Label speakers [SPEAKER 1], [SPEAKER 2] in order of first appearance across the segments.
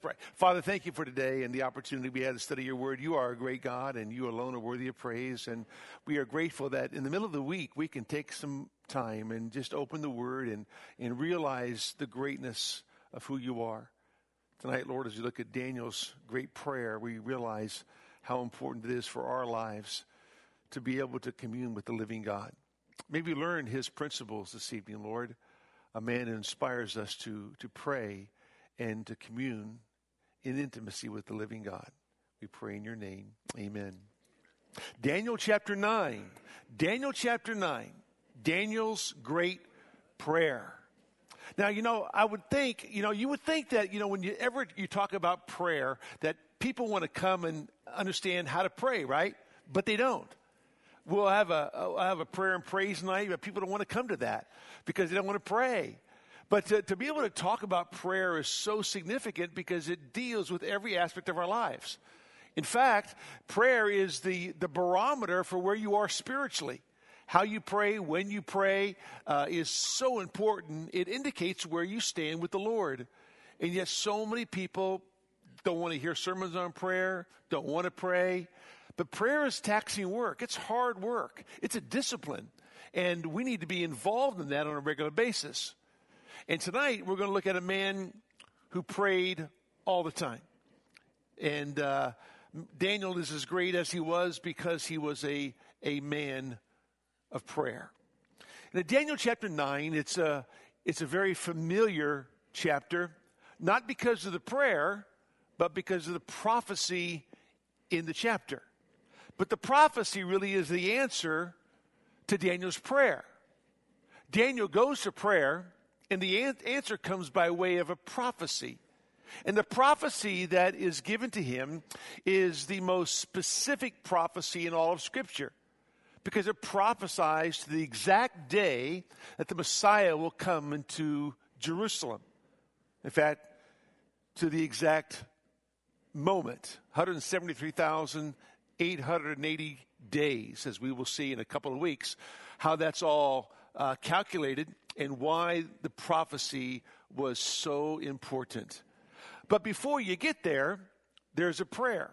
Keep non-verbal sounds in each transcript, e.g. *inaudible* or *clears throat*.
[SPEAKER 1] Right. Father, thank you for today and the opportunity we had to study your word. You are a great God and you alone are worthy of praise. And we are grateful that in the middle of the week we can take some time and just open the word and, and realize the greatness of who you are. Tonight, Lord, as we look at Daniel's great prayer, we realize how important it is for our lives to be able to commune with the living God. Maybe learn his principles this evening, Lord. A man inspires us to, to pray and to commune in intimacy with the living God. We pray in your name. Amen. Daniel chapter 9. Daniel chapter 9. Daniel's great prayer. Now, you know, I would think, you know, you would think that, you know, when you ever you talk about prayer, that people want to come and understand how to pray, right? But they don't. We'll have a, I'll have a prayer and praise night, but people don't want to come to that because they don't want to pray. But to, to, be able to talk about prayer is so significant because it deals with every aspect of our lives. In fact, prayer is the, the barometer for where you are spiritually. How you pray, when you pray, uh, is so important. It indicates where you stand with the Lord. And yet, so many people don't want to hear sermons on prayer, don't want to pray. But prayer is taxing work, it's hard work, it's a discipline. And we need to be involved in that on a regular basis. And tonight we're going to look at a man who prayed all the time. And uh, Daniel is as great as he was because he was a, a man of prayer. In Daniel chapter 9, it's a, it's a very familiar chapter, not because of the prayer, but because of the prophecy in the chapter. But the prophecy really is the answer to Daniel's prayer. Daniel goes to prayer and the answer comes by way of a prophecy. And the prophecy that is given to him is the most specific prophecy in all of Scripture because it prophesies to the exact day that the Messiah will come into Jerusalem. In fact, to the exact moment 173,880 days, as we will see in a couple of weeks, how that's all uh, calculated and why the prophecy was so important. But before you get there, there's a prayer,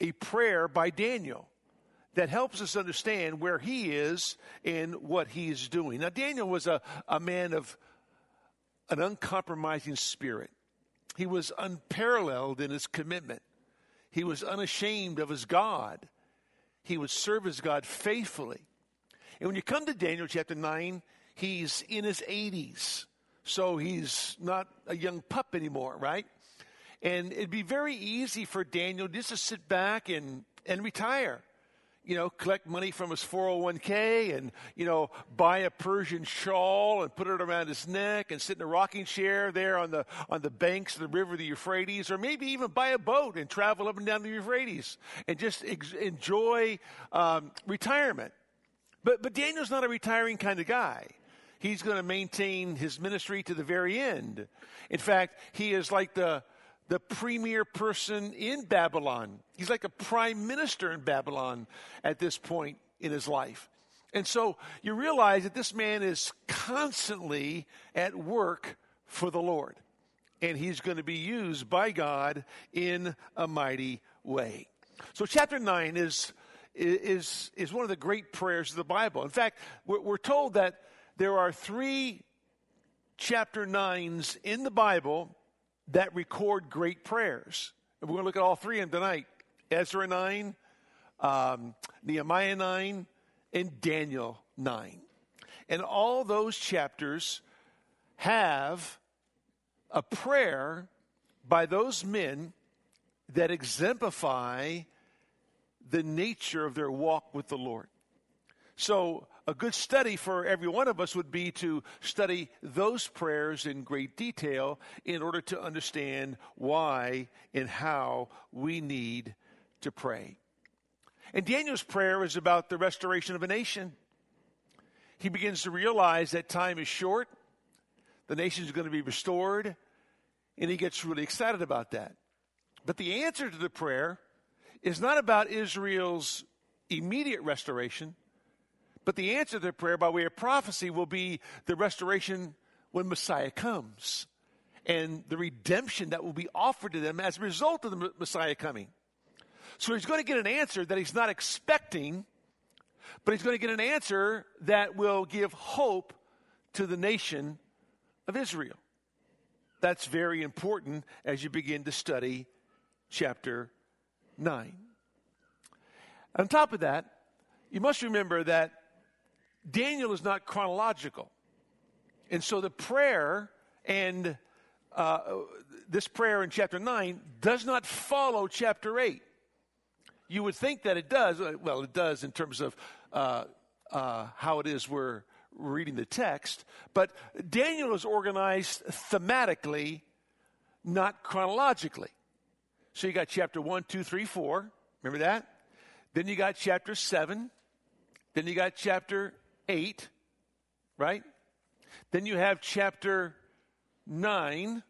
[SPEAKER 1] a prayer by Daniel that helps us understand where he is and what he is doing. Now, Daniel was a, a man of an uncompromising spirit. He was unparalleled in his commitment. He was unashamed of his God. He would serve his God faithfully. And when you come to Daniel chapter 9, he's in his 80s. So he's not a young pup anymore, right? And it'd be very easy for Daniel just to sit back and, and retire. You know, collect money from his 401k and, you know, buy a Persian shawl and put it around his neck and sit in a rocking chair there on the, on the banks of the river, the Euphrates, or maybe even buy a boat and travel up and down the Euphrates and just ex- enjoy um, retirement. But, but Daniel's not a retiring kind of guy. He's going to maintain his ministry to the very end. In fact, he is like the, the premier person in Babylon. He's like a prime minister in Babylon at this point in his life. And so you realize that this man is constantly at work for the Lord. And he's going to be used by God in a mighty way. So, chapter 9 is is, is one of the great prayers of the Bible. In fact, we're, we're told that there are three chapter nines in the Bible that record great prayers. And we're going to look at all three of them tonight Ezra 9, um, Nehemiah 9, and Daniel 9. And all those chapters have a prayer by those men that exemplify the nature of their walk with the Lord. So, a good study for every one of us would be to study those prayers in great detail in order to understand why and how we need to pray. And Daniel's prayer is about the restoration of a nation. He begins to realize that time is short, the nation is going to be restored, and he gets really excited about that. But the answer to the prayer is not about Israel's immediate restoration, but the answer to their prayer by way of prophecy will be the restoration when Messiah comes. and the redemption that will be offered to them as a result of the Messiah coming. So he's going to get an answer that he's not expecting, but he's going to get an answer that will give hope to the nation of Israel. That's very important as you begin to study chapter 9. On top of that, you must remember that Daniel is not chronological. And so the prayer and uh, this prayer in chapter 9 does not follow chapter 8. You would think that it does. Uh, well, it does in terms of uh, uh, how it is we're reading the text. But Daniel is organized thematically, not chronologically. So you got chapter 1, 2, 3, 4. Remember that? Then you got chapter 7. Then you got chapter 8, right? Then you have chapter 9.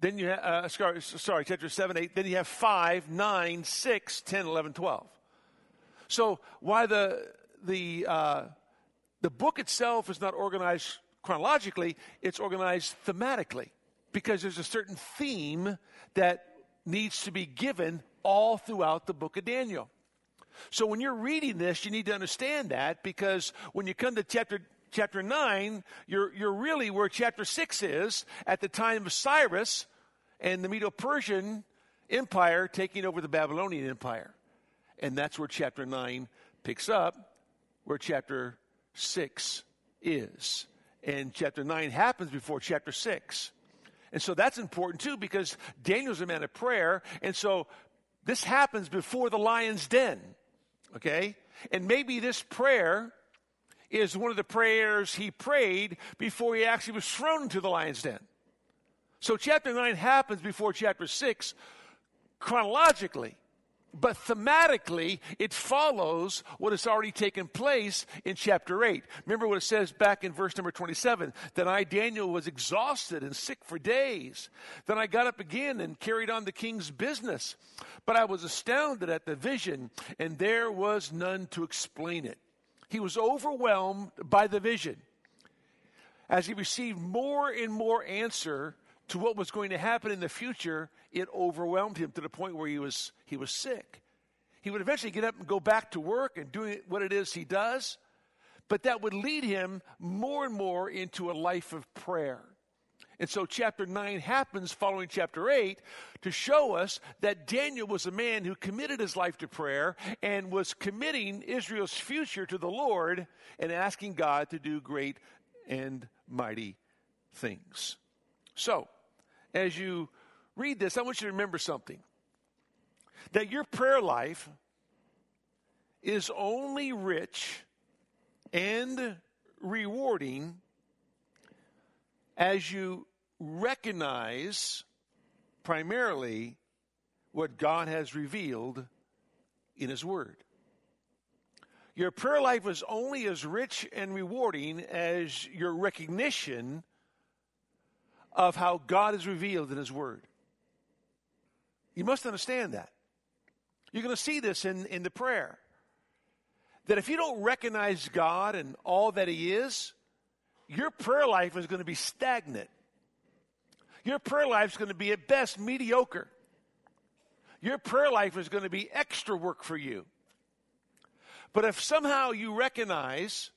[SPEAKER 1] Then you have, uh, sorry, sorry, chapter 7, 8. Then you have 5, 9, 6, 10, 11, 12. So why the, the, uh, the book itself is not organized chronologically, it's organized thematically because there's a certain theme that needs to be given all throughout the book of Daniel. So when you're reading this, you need to understand that because when you come to chapter chapter 9, you're, you're really where chapter 6 is at the time of Cyrus and the Medo Persian Empire taking over the Babylonian Empire. And that's where chapter 9 picks up, where chapter 6 is. And chapter 9 happens before chapter 6. And so that's important too because Daniel's a man of prayer. And so this happens before the lion's den. Okay? And maybe this prayer is one of the prayers he prayed before he actually was thrown into the lion's den. So chapter 9 happens before chapter 6 chronologically. But thematically, it follows what has already taken place in chapter 8. Remember what it says back in verse number 27 Then I, Daniel, was exhausted and sick for days. Then I got up again and carried on the king's business. But I was astounded at the vision, and there was none to explain it. He was overwhelmed by the vision. As he received more and more answer to what was going to happen in the future, it overwhelmed him to the point where he was, he was sick. He would eventually get up and go back to work and do what it is he does, but that would lead him more and more into a life of prayer. And so, chapter 9 happens following chapter 8 to show us that Daniel was a man who committed his life to prayer and was committing Israel's future to the Lord and asking God to do great and mighty things. So, as you read this, I want you to remember something that your prayer life is only rich and rewarding as you recognize primarily what God has revealed in His Word. Your prayer life is only as rich and rewarding as your recognition of how God is revealed in His Word. You must understand that. You're going to see this in, in the prayer. That if you don't recognize God and all that He is, your prayer life is going to be stagnant. Your prayer life is going to be at best mediocre. Your prayer life is going to be extra work for you. But if somehow you recognize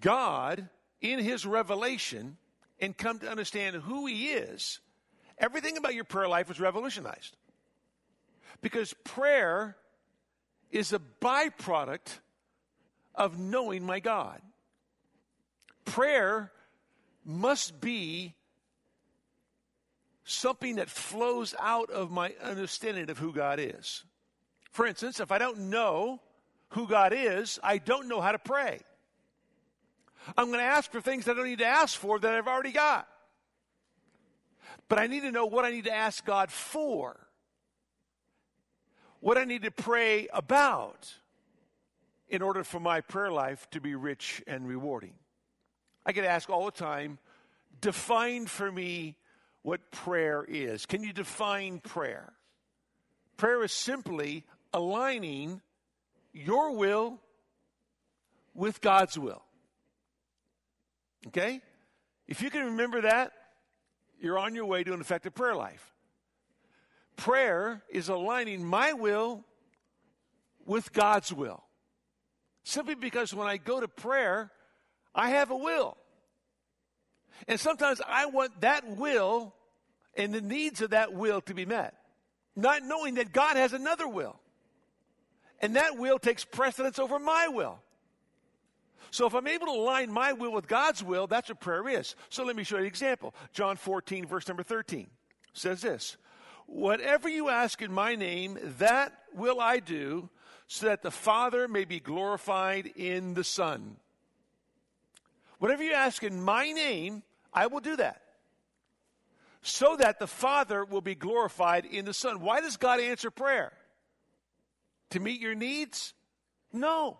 [SPEAKER 1] God in His revelation and come to understand who He is, everything about your prayer life was revolutionized. Because prayer is a byproduct of knowing my God. Prayer must be something that flows out of my understanding of who God is. For instance, if I don't know who God is, I don't know how to pray. I'm going to ask for things that I don't need to ask for that I've already got. But I need to know what I need to ask God for, what I need to pray about in order for my prayer life to be rich and rewarding. I get asked all the time define for me what prayer is. Can you define prayer? Prayer is simply aligning your will with God's will. Okay? If you can remember that, you're on your way to an effective prayer life. Prayer is aligning my will with God's will. Simply because when I go to prayer, I have a will. And sometimes I want that will and the needs of that will to be met, not knowing that God has another will. And that will takes precedence over my will. So if I'm able to align my will with God's will, that's what prayer is. So let me show you an example. John 14, verse number 13 says this Whatever you ask in my name, that will I do, so that the Father may be glorified in the Son. Whatever you ask in my name, I will do that. So that the Father will be glorified in the Son. Why does God answer prayer? To meet your needs? No.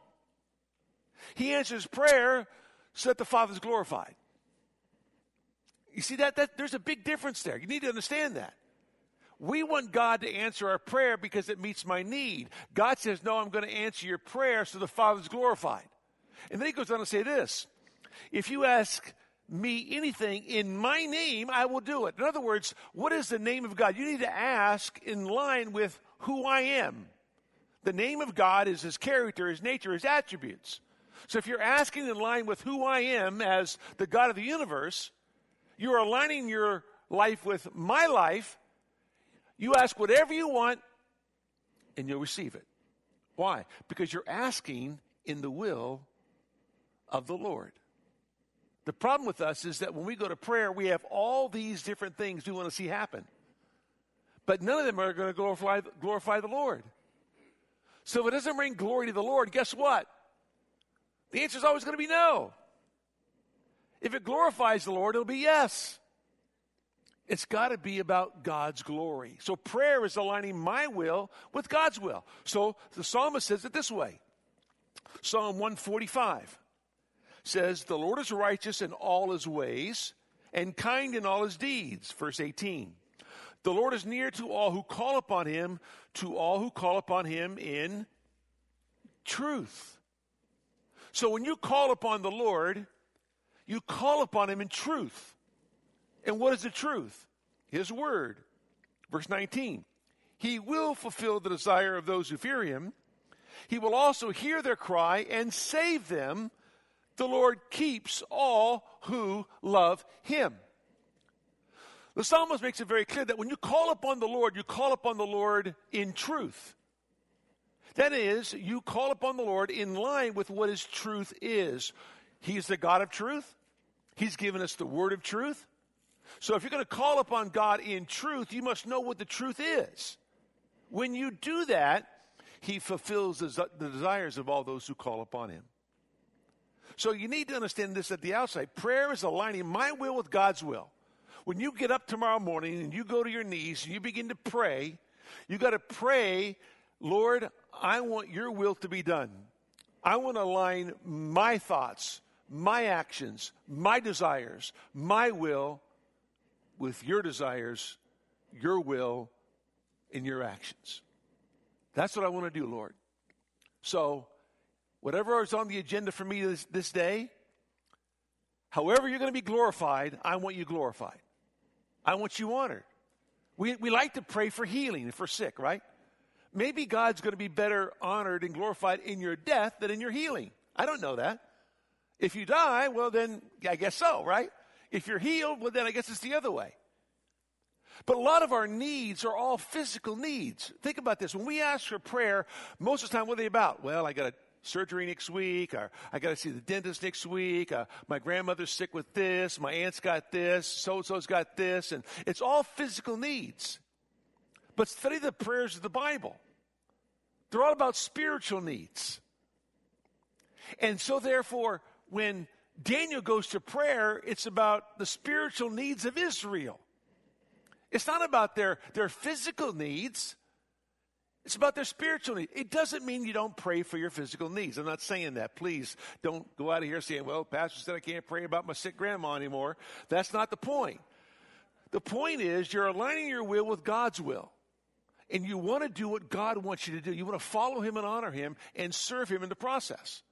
[SPEAKER 1] He answers prayer so that the Father is glorified. You see that, that there's a big difference there. You need to understand that. We want God to answer our prayer because it meets my need. God says, No, I'm going to answer your prayer so the Father's glorified. And then he goes on to say this If you ask me anything in my name, I will do it. In other words, what is the name of God? You need to ask in line with who I am. The name of God is his character, his nature, his attributes. So if you're asking in line with who I am as the God of the universe, you're aligning your life with my life. You ask whatever you want and you'll receive it. Why? Because you're asking in the will of the Lord. The problem with us is that when we go to prayer, we have all these different things we want to see happen. But none of them are going to glorify, glorify the Lord. So if it doesn't bring glory to the Lord, guess what? The answer is always going to be no. If it glorifies the Lord, it'll be yes. It's got to be about God's glory. So prayer is aligning my will with God's will. So the psalmist says it this way Psalm 145 says, The Lord is righteous in all his ways and kind in all his deeds. Verse 18. The Lord is near to all who call upon him, to all who call upon him in truth. So when you call upon the Lord, you call upon him in truth. And what is the truth? His word. Verse 19. He will fulfill the desire of those who fear him. He will also hear their cry and save them. The Lord keeps all who love him. The psalmist makes it very clear that when you call upon the Lord, you call upon the Lord in truth. That is, you call upon the Lord in line with what his truth is. He's the God of truth. He's given us the word of truth. So if you're going to call upon God in truth, you must know what the truth is. When you do that, he fulfills the, desires of all those who call upon him. So you need to understand this at the outside. Prayer is aligning my will with God's will. When you get up tomorrow morning and you go to your knees and you begin to pray, you got to pray, Lord, I want your will to be done. I want to align my thoughts, my actions, my desires, my will with your desires, your will, and your actions. That's what I want to do, Lord. So, whatever is on the agenda for me this, this day, however you're going to be glorified, I want you glorified. I want you honored. We, we like to pray for healing if we're sick, right? Maybe God's going to be better honored and glorified in your death than in your healing. I don't know that. If you die, well, then I guess so, right? If you're healed, well, then I guess it's the other way. But a lot of our needs are all physical needs. Think about this. When we ask for prayer, most of the time, what are they about? Well, I got a surgery next week, or I got to see the dentist next week, uh, my grandmother's sick with this, my aunt's got this, so and so's got this, and it's all physical needs. But study the prayers of the Bible. They're all about spiritual needs. And so, therefore, when Daniel goes to prayer, it's about the spiritual needs of Israel. It's not about their, their physical needs. It's about their spiritual needs. It doesn't mean you don't pray for your physical needs. I'm not saying that. Please don't go out of here saying, well, Pastor said I can't pray about my sick grandma anymore. That's not the point. The point is you're aligning your will with God's will and you want to do what God wants you to do. You want to follow Him and honor Him and serve Him in the process.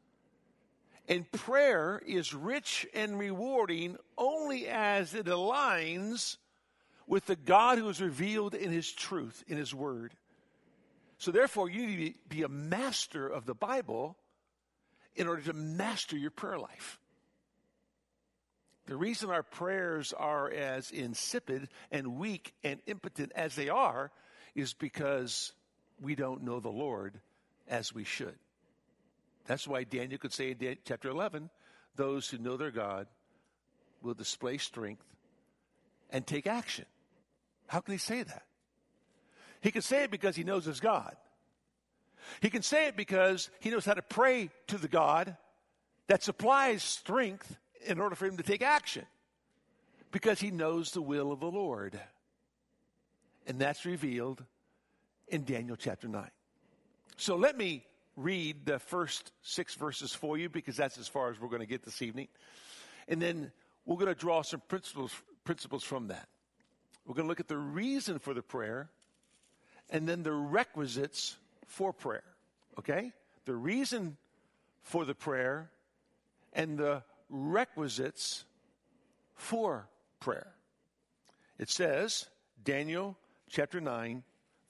[SPEAKER 1] And prayer is rich and rewarding only as it aligns with the God who is revealed in his truth, in his word. So therefore, you need to be a master of the Bible in order to master your prayer life. The reason our prayers are as insipid and weak and impotent as they are is because we don't know the Lord as we should. That's why Daniel could say in chapter 11 those who know their God will display strength and take action. How can he say that? He can say it because he knows his God. He can say it because he knows how to pray to the God that supplies strength in order for him to take action. Because he knows the will of the Lord. And that's revealed in Daniel chapter 9. So let me read the first six verses for you because that's as far as we're going to get this evening. And then we're going to draw some principles, principles from that. We're going to look at the reason for the prayer and then the requisites for prayer. Okay? The reason for the prayer and the requisites for prayer. It says, Daniel chapter 9,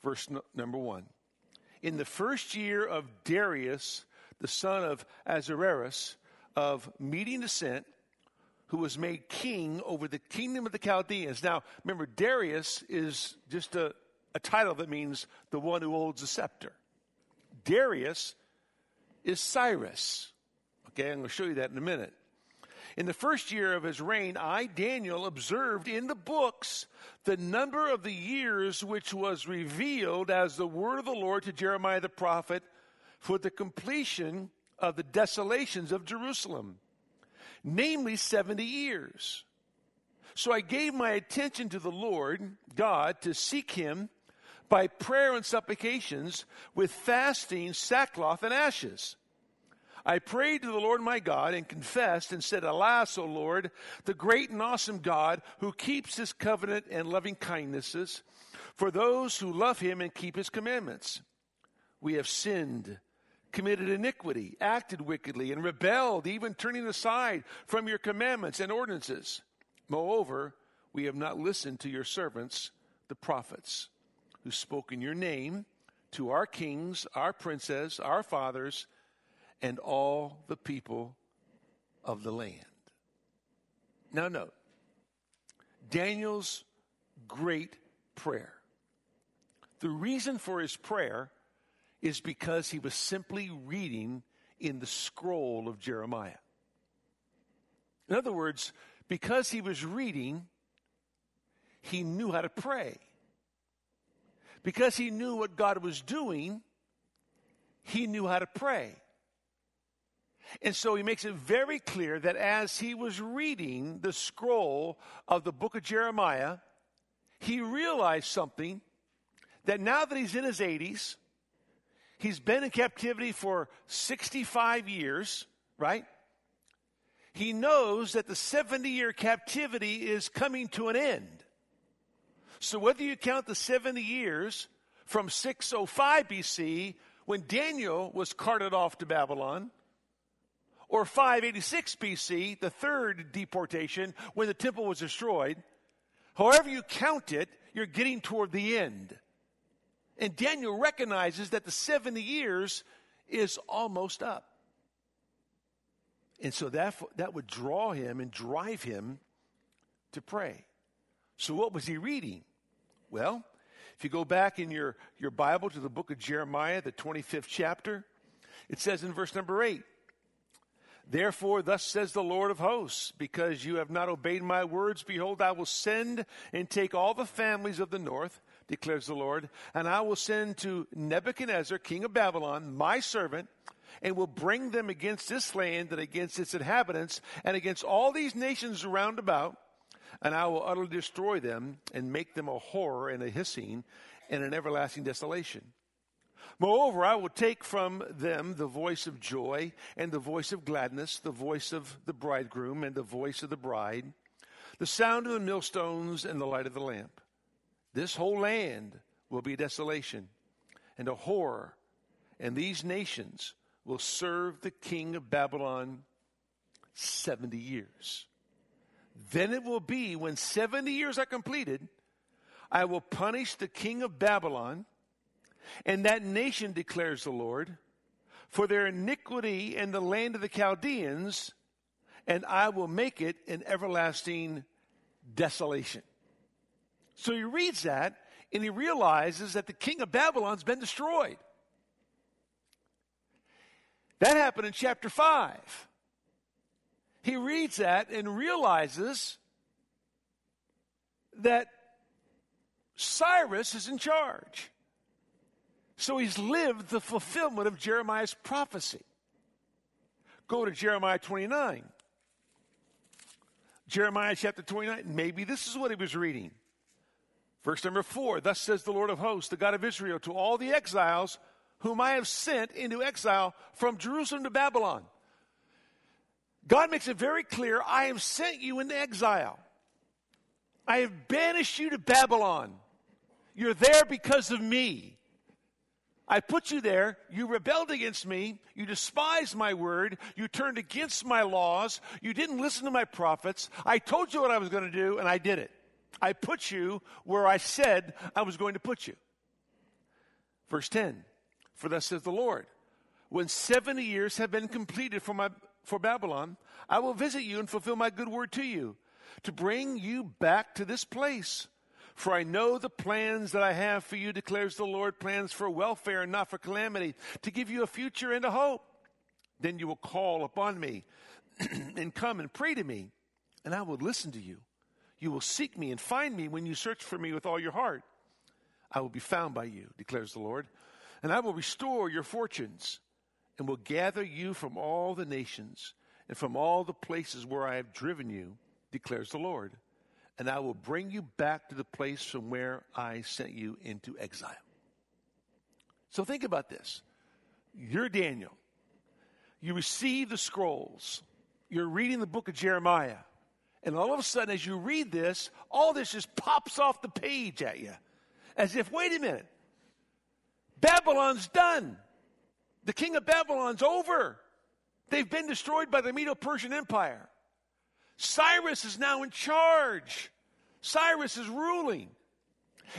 [SPEAKER 1] verse no, number 1. In the first year of Darius, the son of Ahasuerus, of Median descent, who was made king over the kingdom of the Chaldeans. Now, remember, Darius is just a, a title that means the one who holds the scepter. Darius is Cyrus. Okay, I'm going to show you that in a minute. In the first year of his reign, I, Daniel, observed in the books the number of the years which was revealed as the word of the Lord to Jeremiah the prophet for the completion of the desolations of Jerusalem, namely 70 years. So I gave my attention to the Lord God to seek him by prayer and supplications with fasting, sackcloth, and ashes. I prayed to the Lord my God and confessed and said, Alas, O Lord, the great and awesome God who keeps his covenant and loving kindnesses for those who love him and keep his commandments. We have sinned, committed iniquity, acted wickedly, and rebelled, even turning aside from your commandments and ordinances. Moreover, we have not listened to your servants, the prophets who spoke in your name to our kings, our princes, our fathers, and all the people of the land. Now, note Daniel's great prayer. The reason for his prayer is because he was simply reading in the scroll of Jeremiah. In other words, because he was reading, he knew how to pray because he knew what God was doing, he knew how to pray. And so he makes it very clear that as he was reading the scroll of the book of Jeremiah, he realized something that now that he's in his 80s, he's been in captivity for 65 years, right? He knows that the 70 year captivity is coming to an end. So whether you count the 70 years from 605 BC, when Daniel was carted off to Babylon, or 586 BC, the third deportation, when the temple was destroyed, however you count it, you're getting toward the end. And Daniel recognizes that the 70 years is almost up. And so that, that would draw him and drive him to pray. So, what was he reading? Well, if you go back in your, your Bible to the book of Jeremiah, the 25th chapter, it says in verse number 8, Therefore, thus says the Lord of hosts, because you have not obeyed my words, behold, I will send and take all the families of the north, declares the Lord, and I will send to Nebuchadnezzar, king of Babylon, my servant, and will bring them against this land and against its inhabitants and against all these nations round about and I will utterly destroy them and make them a horror and a hissing and an everlasting desolation. Moreover, I will take from them the voice of joy and the voice of gladness, the voice of the bridegroom and the voice of the bride, the sound of the millstones and the light of the lamp. This whole land will be desolation and a horror, and these nations will serve the king of Babylon 70 years. Then it will be when 70 years are completed I will punish the king of Babylon and that nation, declares the Lord, for their iniquity in the land of the Chaldeans, and I will make it an everlasting desolation. So he reads that and he realizes that the king of Babylon's been destroyed. That happened in chapter 5. He reads that and realizes that Cyrus is in charge. So he's lived the fulfillment of Jeremiah's prophecy. Go to Jeremiah 29. Jeremiah chapter 29. Maybe this is what he was reading. Verse number 4 Thus says the Lord of hosts, the God of Israel, to all the exiles whom I have sent into exile from Jerusalem to Babylon. God makes it very clear I have sent you into exile. I have banished you to Babylon. You're there because of me. I put you there. You rebelled against me. You despised my word. You turned against my laws. You didn't listen to my prophets. I told you what I was going to do, and I did it. I put you where I said I was going to put you. Verse 10 For thus says the Lord, when 70 years have been completed for, my, for Babylon, I will visit you and fulfill my good word to you, to bring you back to this place for I know the plans that I have for you, declares the Lord plans for welfare and not for calamity, to give you a future and a hope. Then you will call upon me *clears throat* and come and pray to me, and I will listen to you. You will seek me and find me when you search for me with all your heart. I will be found by you, declares the Lord, and I will restore your fortunes and will gather you from all the nations and from all the places where I have driven you, declares the Lord and I will bring you back to the place from where I sent you into exile. So think about this. You're Daniel. You receive the scrolls. You're reading the book of Jeremiah. And all of a sudden, as you read this, all this just pops off the page at you. As if, wait a minute, Babylon's done. The king of Babylon's over. They've been destroyed by the Medo Persian Empire. Cyrus is now in charge. Cyrus is ruling.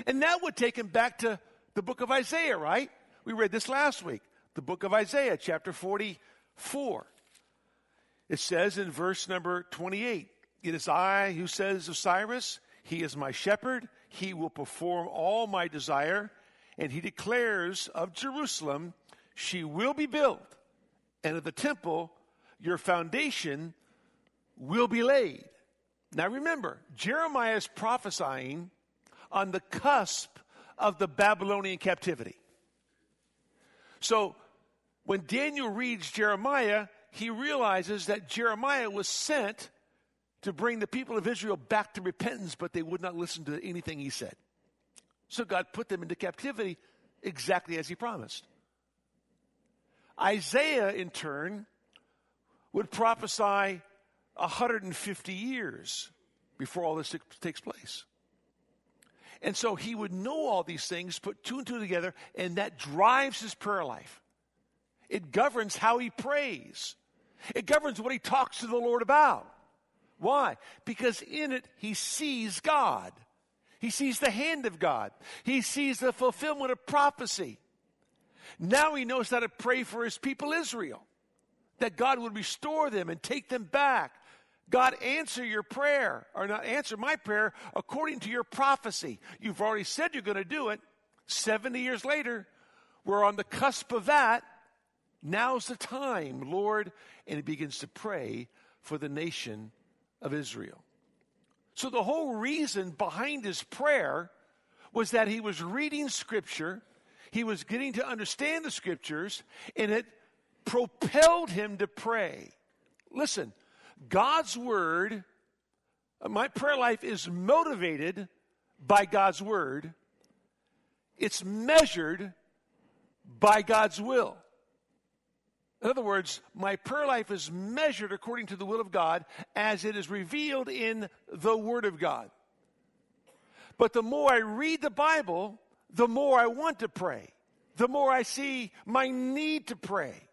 [SPEAKER 1] And that would take him back to the book of Isaiah, right? We read this last week. The book of Isaiah, chapter 44. It says in verse number 28 It is I who says of Cyrus, He is my shepherd, he will perform all my desire. And he declares of Jerusalem, She will be built, and of the temple, your foundation will be laid. Now remember, Jeremiah is prophesying on the cusp of the Babylonian captivity. So when Daniel reads Jeremiah, he realizes that Jeremiah was sent to bring the people of Israel back to repentance, but they would not listen to anything he said. So God put them into captivity exactly as he promised. Isaiah, in turn, would prophesy 150 years before all this takes place. And so he would know all these things, put two and two together, and that drives his prayer life. It governs how he prays. It governs what he talks to the Lord about. Why? Because in it he sees God. He sees the hand of God. He sees the fulfillment of prophecy. Now he knows how to pray for his people Israel. That God would restore them and take them back God, answer your prayer, or not answer my prayer according to your prophecy. You've already said you're going to do it. 70 years later, we're on the cusp of that. Now's the time, Lord. And he begins to pray for the nation of Israel. So the whole reason behind his prayer was that he was reading scripture, he was getting to understand the scriptures, and it propelled him to pray. Listen, God's word, uh, my prayer life is motivated by God's word. It's measured by God's will. In other words, my prayer life is measured according to the will of God as it is revealed in the Word of God. But the more I read the Bible, the more I want to pray, the more I see my need to pray.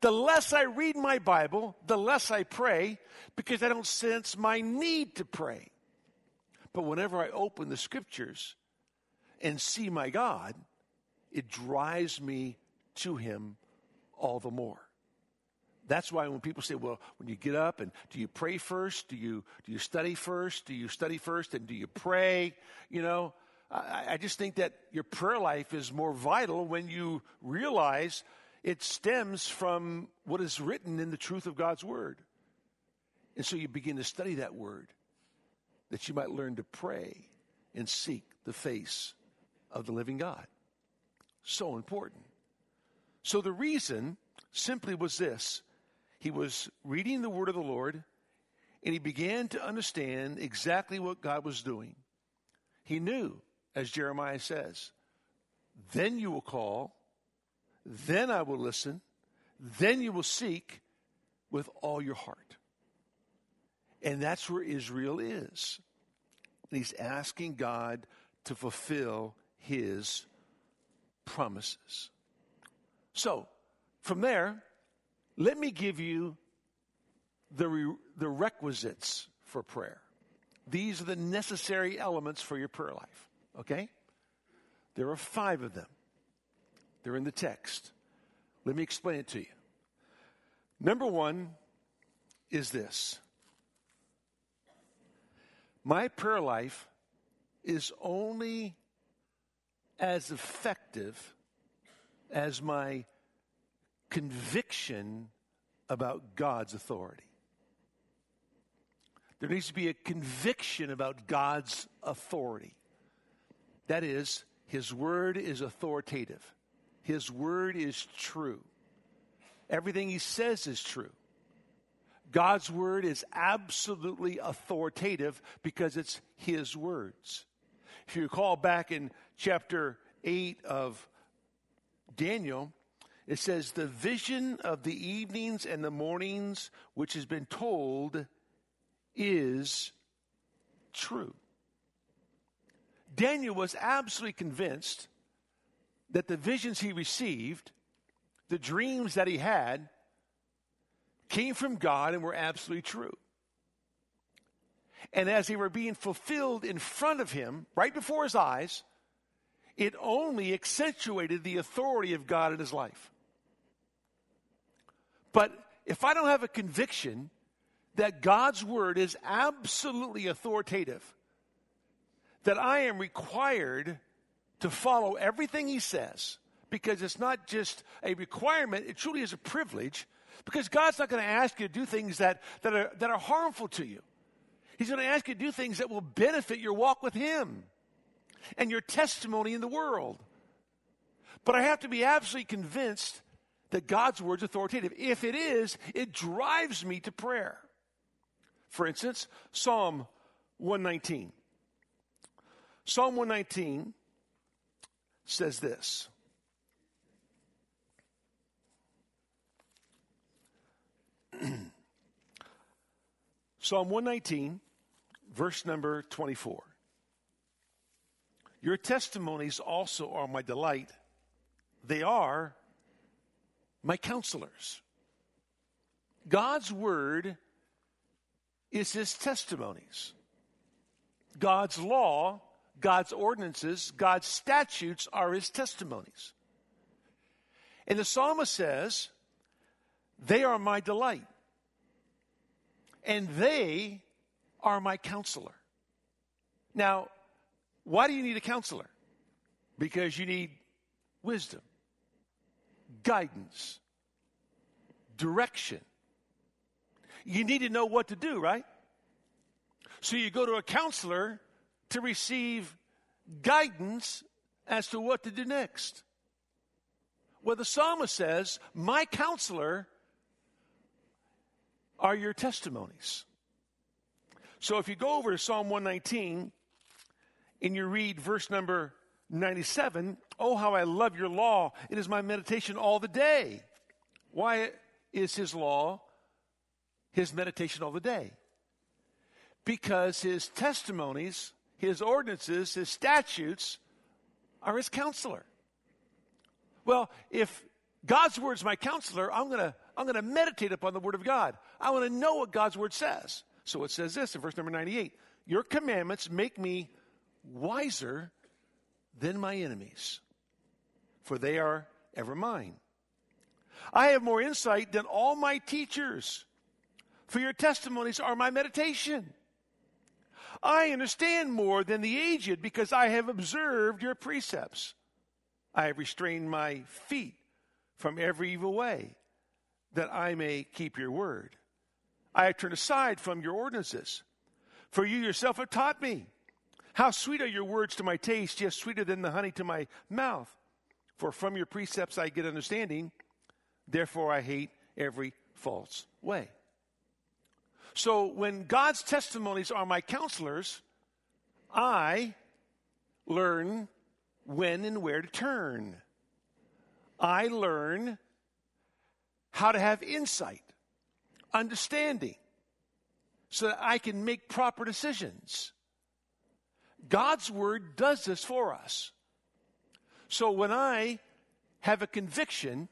[SPEAKER 1] The less I read my Bible, the less I pray because I don't sense my need to pray. But whenever I open the scriptures and see my God, it drives me to Him all the more. That's why when people say, well, when you get up and do you pray first? Do you, do you study first? Do you study first and do you pray? You know, I, I just think that your prayer life is more vital when you realize it stems from what is written in the truth of God's Word. And so you begin to study that Word that you might learn to pray and seek the face of the living God. So important. So the reason simply was this he was reading the Word of the Lord and he began to understand exactly what God was doing. He knew, as Jeremiah says, then you will call then I will listen. Then you will seek with all your heart. And that's where Israel is. And he's asking God to fulfill his promises. So, from there, let me give you the, re- the requisites for prayer. These are the necessary elements for your prayer life. Okay? There are five of them. They're in the text. Let me explain it to you. Number one is this my prayer life is only as effective as my conviction about God's authority. There needs to be a conviction about God's authority. That is, His Word is authoritative. His word is true. Everything he says is true. God's word is absolutely authoritative because it's his words. If you recall back in chapter 8 of Daniel, it says, The vision of the evenings and the mornings which has been told is true. Daniel was absolutely convinced that the visions he received, the dreams that he had, came from God and were absolutely true. And as they were being fulfilled in front of him, right before his eyes, it only accentuated the authority of God in his life. But if I don't have a conviction that God's word is absolutely authoritative, that I am required to follow everything he says because it's not just a requirement, it truly is a privilege because God's not going to ask you to do things that, that, are, that are harmful to you. He's going to ask you to do things that will benefit your walk with Him and your testimony in the world. But I have to be absolutely convinced that God's word is authoritative. If it is, it drives me to prayer. For instance, Psalm 119. Psalm 119 says this *clears throat* Psalm 119, verse number 24. Your testimonies also are my delight. They are my counselors. God's word is his testimonies. God's law God's ordinances, God's statutes are his testimonies. And the psalmist says, They are my delight, and they are my counselor. Now, why do you need a counselor? Because you need wisdom, guidance, direction. You need to know what to do, right? So you go to a counselor to receive guidance as to what to do next. Well, the psalmist says, My counselor are your testimonies. So if you go over to Psalm 119 and you read verse number 97, oh, how I love your law. It is my meditation all the day. Why is his law his meditation all the day? Because his testimonies his ordinances, his statutes are his counselor. Well, if God's word is my counselor, I'm going to I'm going to meditate upon the word of God. I want to know what God's word says. So it says this in verse number 98 Your commandments make me wiser than my enemies, for they are ever mine. I have more insight than all my teachers, for your testimonies are my meditation. I understand more than the aged because I have observed your precepts. I have restrained my feet from every evil way that I may keep your word. I have turned aside from your ordinances, for you yourself have taught me. How sweet are your words to my taste, yes, sweeter than the honey to my mouth. For from your precepts I get understanding, therefore I hate every false way. So when God's testimonies are my counselors, I learn when and where to turn. I learn how to have insight, understanding, so that I can make proper decisions. God's word does this for us. So when I have a conviction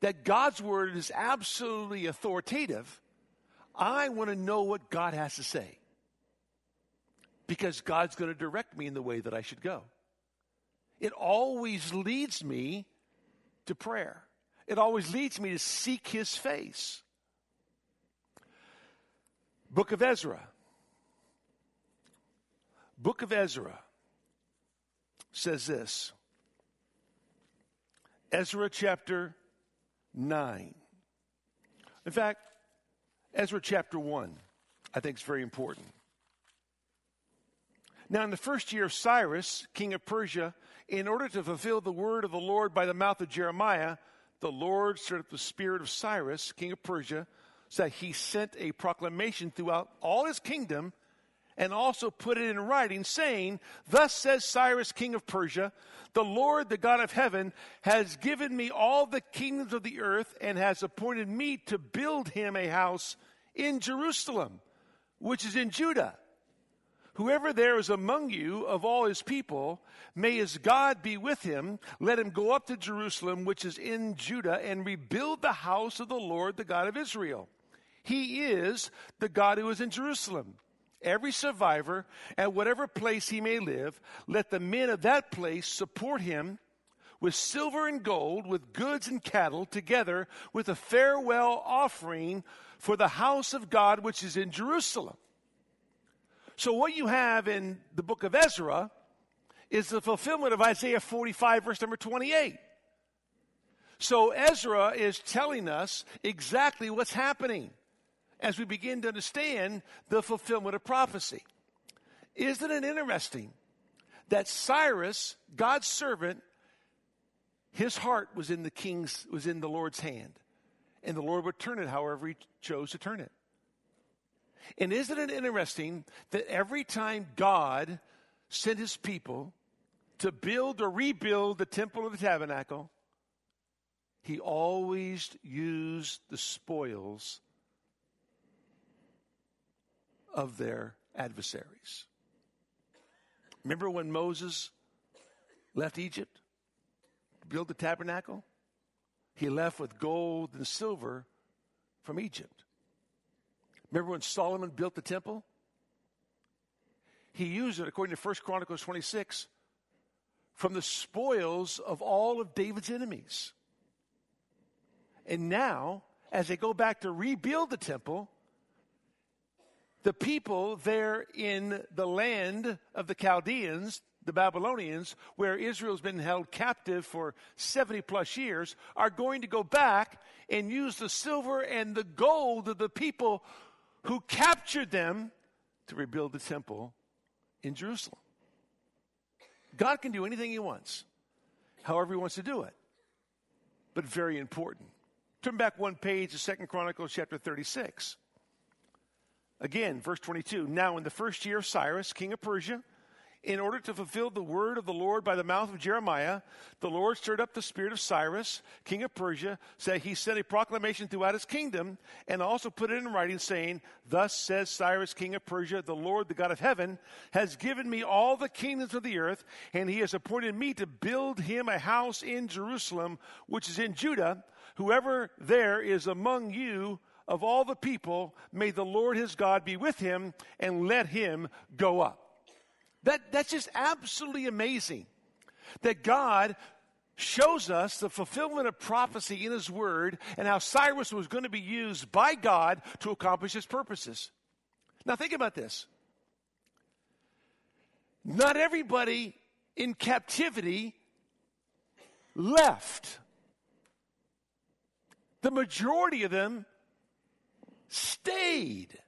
[SPEAKER 1] that God's word is absolutely authoritative, I want to know what God has to say. Because God's going to direct me in the way that I should go. It always leads me to prayer. It always leads me to seek his face. Book of Ezra. Book of Ezra says this Ezra chapter 9. In fact, Ezra chapter 1, I think is very important. Now, in the first year of Cyrus, king of Persia, in order to fulfill the word of the Lord by the mouth of Jeremiah, the Lord stirred up the spirit of Cyrus, king of Persia, so that he sent a proclamation throughout all his kingdom and also put it in writing, saying, Thus says Cyrus, king of Persia, the Lord, the God of heaven, has given me all the kingdoms of the earth and has appointed me to build him a house in Jerusalem, which is in Judah. Whoever there is among you of all his people, may his God be with him. Let him go up to Jerusalem, which is in Judah, and rebuild the house of the Lord, the God of Israel. He is the God who is in Jerusalem every survivor at whatever place he may live, let the men of that place support him with silver and gold, with goods and cattle, together with a farewell offering for the house of God which is in Jerusalem. So, what you have in the book of Ezra is the fulfillment of Isaiah 45, verse number 28. So, Ezra is telling us exactly what's happening as we begin to understand the fulfillment of prophecy. Isn't it interesting that Cyrus, God's servant, his heart was in the king's, was in the Lord's hand. And the Lord would turn it however he chose to turn it. And isn't it interesting that every time God sent his people to build or rebuild the temple of the tabernacle, he always used the spoils of their adversaries. Remember when Moses left Egypt to build the tabernacle? He left with gold and silver from Egypt. Remember when Solomon built the temple? He used it, according to 1 Chronicles 26, from the spoils of all of David's enemies. And now, as they go back to rebuild the temple, the people there in the land of the Chaldeans, the Babylonians, where Israel's been held captive for 70 plus years, are going to go back and use the silver and the gold of the people who captured them to rebuild the temple in Jerusalem. God can do anything he wants, however he wants to do it. But very important. Turn back one page to Second Chronicles chapter 36. Again, verse 22 Now, in the first year of Cyrus, king of Persia, in order to fulfill the word of the Lord by the mouth of Jeremiah, the Lord stirred up the spirit of Cyrus, king of Persia, so he sent a proclamation throughout his kingdom, and also put it in writing, saying, Thus says Cyrus, king of Persia, the Lord, the God of heaven, has given me all the kingdoms of the earth, and he has appointed me to build him a house in Jerusalem, which is in Judah. Whoever there is among you, of all the people, may the Lord his God be with him and let him go up. That, that's just absolutely amazing That God shows us the fulfillment of prophecy in His Word and how Cyrus was going to be used by God to accomplish His purposes. Now, think about this. Not everybody in captivity left. The majority of them stayed.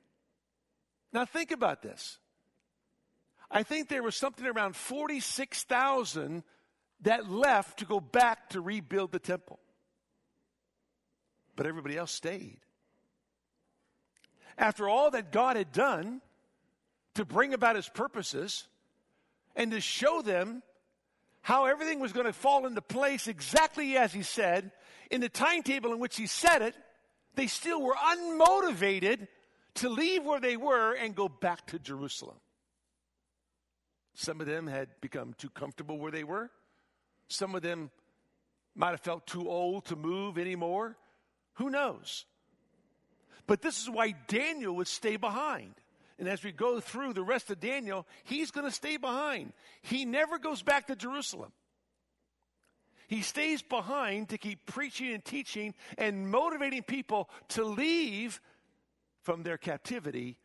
[SPEAKER 1] Now, think about this. I think there was something around 46,000 that left to go back to rebuild the temple. But everybody else stayed. After all that God had done to bring about his purposes and to show them how everything was going to fall into place exactly as he said, in the timetable in which he said it, they still were unmotivated to leave where they were and go back to Jerusalem. Some of them had become too comfortable where they were. Some of them might have felt too old to move anymore. Who knows? But this is why Daniel would stay behind. And as we go through the rest of Daniel, he's going to stay behind. He never goes back to Jerusalem. He stays behind to keep preaching and teaching and motivating people to leave from their captivity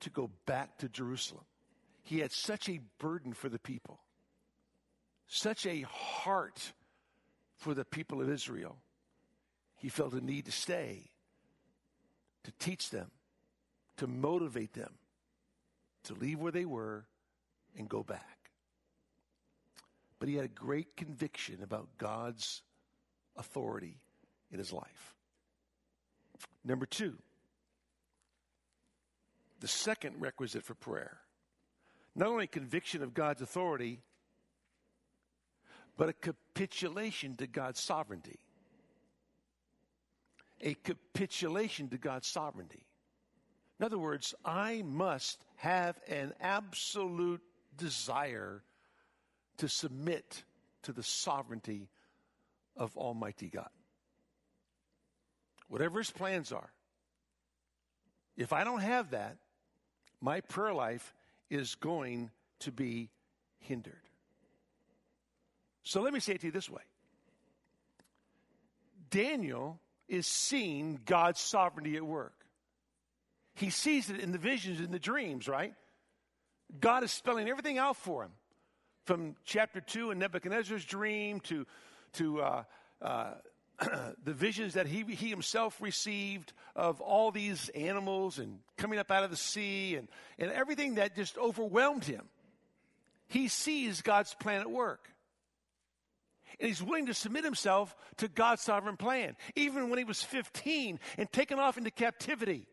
[SPEAKER 1] to go back to Jerusalem. He had such a burden for the people, such a heart for the people of Israel. He felt a need to stay, to teach them, to motivate them to leave where they were and go back. But he had a great conviction about God's authority in his life. Number two, the second requisite for prayer not only conviction of God's authority, but a capitulation to God's sovereignty. A capitulation to God's sovereignty. In other words, I must have an absolute desire to submit to the sovereignty of Almighty God. Whatever his plans are, if I don't have that, my prayer life is going to be hindered. So let me say it to you this way Daniel is seeing God's sovereignty at work. He sees it in the visions, in the dreams, right? God is spelling everything out for him. From chapter 2 in Nebuchadnezzar's dream to, to uh, uh, *clears throat* the visions that he, he himself received of all these animals and coming up out of the sea and, and everything that just overwhelmed him. He sees God's plan at work. And he's willing to submit himself to God's sovereign plan, even when he was 15 and taken off into captivity.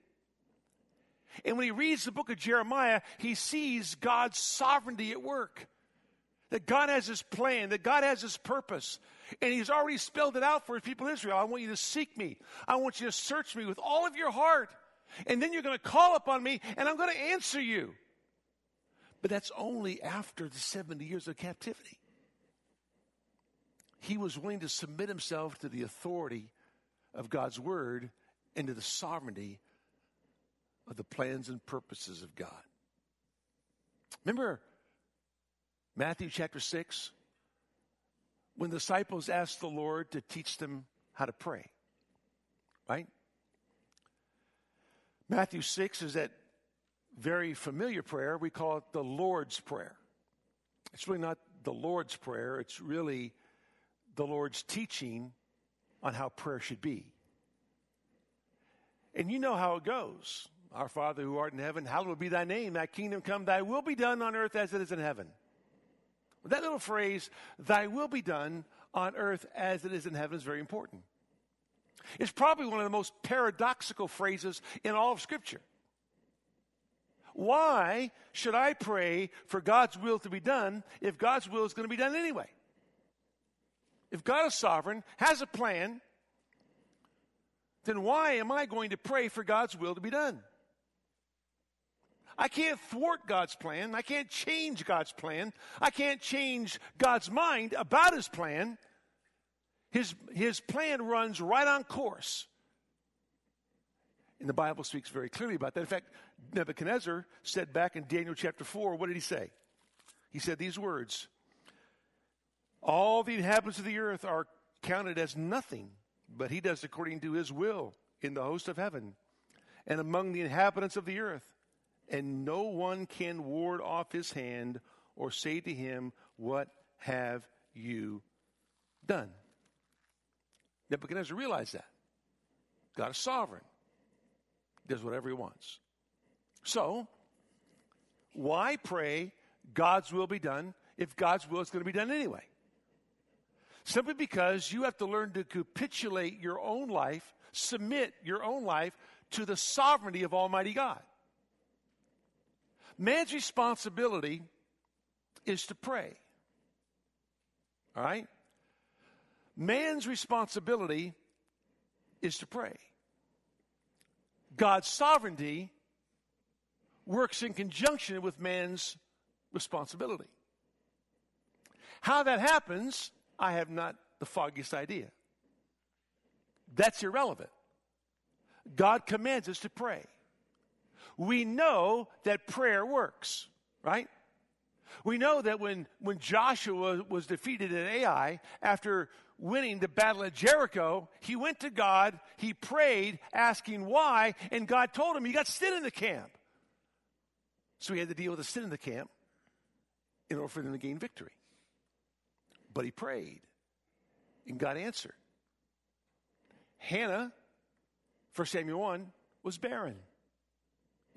[SPEAKER 1] And when he reads the book of Jeremiah, he sees God's sovereignty at work. That God has his plan, that God has his purpose, and he's already spelled it out for his people Israel. I want you to seek me. I want you to search me with all of your heart. And then you're going to call upon me and I'm going to answer you. But that's only after the 70 years of captivity. He was willing to submit himself to the authority of God's word and to the sovereignty of the plans and purposes of God. Remember Matthew chapter 6? when the disciples asked the Lord to teach them how to pray. Right? Matthew 6 is that very familiar prayer. We call it the Lord's Prayer. It's really not the Lord's Prayer, it's really the Lord's teaching on how prayer should be. And you know how it goes. Our Father who art in heaven, hallowed be thy name, thy kingdom come, thy will be done on earth as it is in heaven. That little phrase, thy will be done on earth as it is in heaven, is very important. It's probably one of the most paradoxical phrases in all of Scripture. Why should I pray for God's will to be done if God's will is going to be done anyway? If God is sovereign, has a plan, then why am I going to pray for God's will to be done? I can't thwart God's plan. I can't change God's plan. I can't change God's mind about his plan. His, his plan runs right on course. And the Bible speaks very clearly about that. In fact, Nebuchadnezzar said back in Daniel chapter 4, what did he say? He said these words All the inhabitants of the earth are counted as nothing, but he does according to his will in the host of heaven and among the inhabitants of the earth. And no one can ward off his hand or say to him, What have you done? Nebuchadnezzar realized that. God is sovereign, does whatever he wants. So, why pray God's will be done if God's will is going to be done anyway? Simply because you have to learn to capitulate your own life, submit your own life to the sovereignty of Almighty God. Man's responsibility is to pray. All right? Man's responsibility is to pray. God's sovereignty works in conjunction with man's responsibility. How that happens I have not the foggiest idea. That's irrelevant. God commands us to pray. We know that prayer works, right? We know that when, when Joshua was defeated at Ai, after winning the battle at Jericho, he went to God, he prayed, asking why, and God told him he got sin in the camp. So he had to deal with the sin in the camp in order for them to gain victory. But he prayed, and God answered. Hannah, 1 Samuel 1, was barren.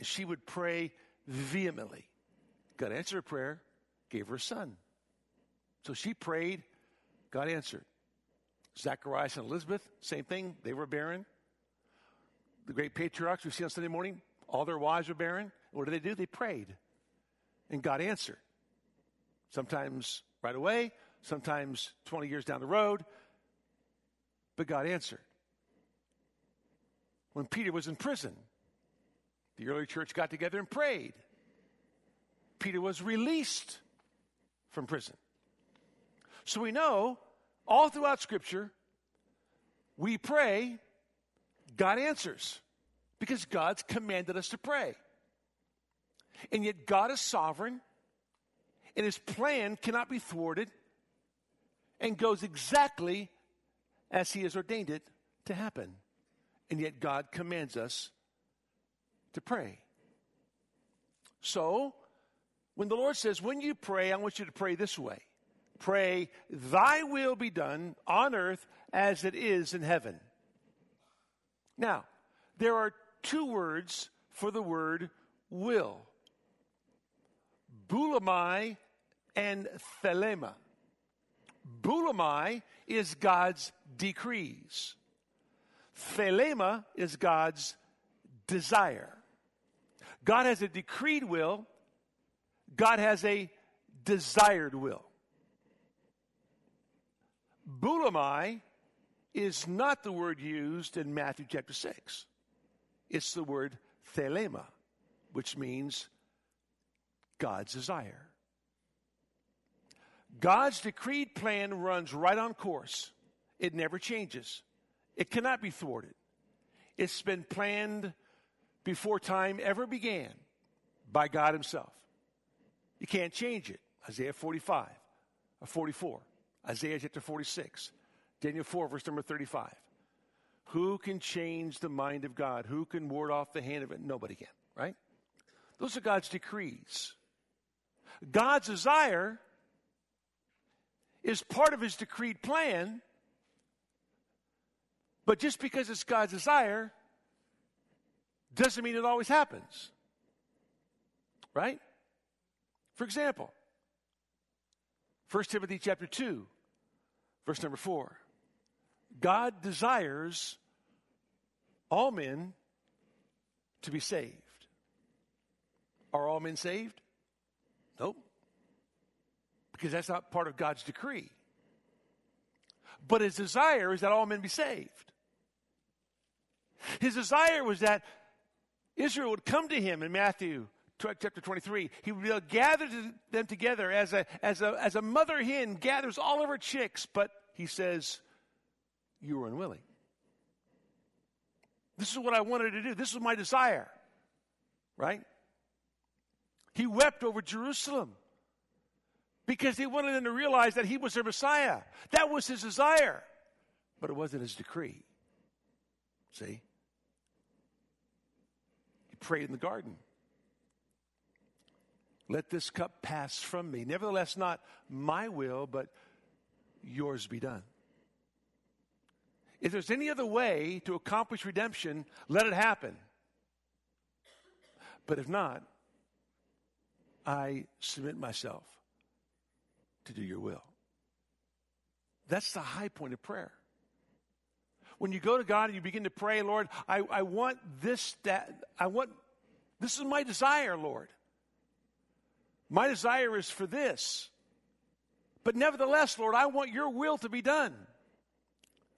[SPEAKER 1] She would pray vehemently. God answered her prayer, gave her a son. So she prayed, God answered. Zacharias and Elizabeth, same thing, they were barren. The great patriarchs we see on Sunday morning, all their wives were barren. What did they do? They prayed, and God answered. Sometimes right away, sometimes 20 years down the road, but God answered. When Peter was in prison, the early church got together and prayed. Peter was released from prison. So we know all throughout Scripture, we pray, God answers because God's commanded us to pray. And yet, God is sovereign, and His plan cannot be thwarted and goes exactly as He has ordained it to happen. And yet, God commands us to pray. So, when the Lord says, when you pray, I want you to pray this way Pray, Thy will be done on earth as it is in heaven. Now, there are two words for the word will boulomai and thelema. Boulomai is God's decrees. Thelema is God's desire. God has a decreed will. God has a desired will. Boulomai is not the word used in Matthew chapter 6. It's the word thelema, which means God's desire. God's decreed plan runs right on course. It never changes. It cannot be thwarted. It's been planned before time ever began by God Himself. You can't change it. Isaiah 45 or 44, Isaiah chapter 46, Daniel 4, verse number 35. Who can change the mind of God? Who can ward off the hand of it? Nobody can, right? Those are God's decrees. God's desire is part of his decreed plan. But just because it's God's desire doesn't mean it always happens. Right? For example, 1 Timothy chapter 2, verse number 4. God desires all men to be saved. Are all men saved? Nope because that's not part of God's decree. But his desire is that all men be saved. His desire was that Israel would come to him in Matthew chapter 23. He would gather them together as a, as, a, as a mother hen gathers all of her chicks, but he says, You were unwilling. This is what I wanted to do. This was my desire. Right? He wept over Jerusalem because he wanted them to realize that he was their Messiah. That was his desire, but it wasn't his decree. See? Prayed in the garden. Let this cup pass from me. Nevertheless, not my will, but yours be done. If there's any other way to accomplish redemption, let it happen. But if not, I submit myself to do your will. That's the high point of prayer. When you go to God and you begin to pray, Lord, I, I want this, that, I want, this is my desire, Lord. My desire is for this. But nevertheless, Lord, I want your will to be done.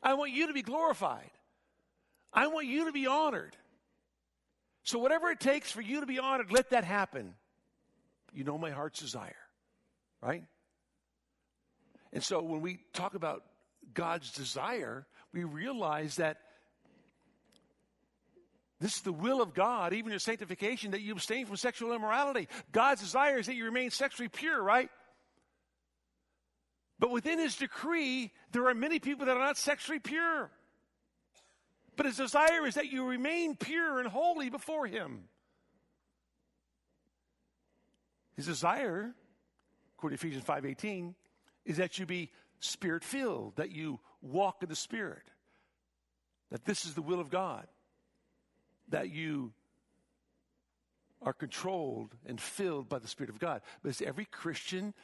[SPEAKER 1] I want you to be glorified. I want you to be honored. So, whatever it takes for you to be honored, let that happen. You know my heart's desire, right? And so, when we talk about God's desire, we realize that this is the will of God, even your sanctification, that you abstain from sexual immorality. God's desire is that you remain sexually pure, right? But within his decree, there are many people that are not sexually pure. But his desire is that you remain pure and holy before him. His desire, according to Ephesians 5:18, is that you be spirit filled, that you walk in the spirit. That this is the will of God that you are controlled and filled by the Spirit of God. But is every Christian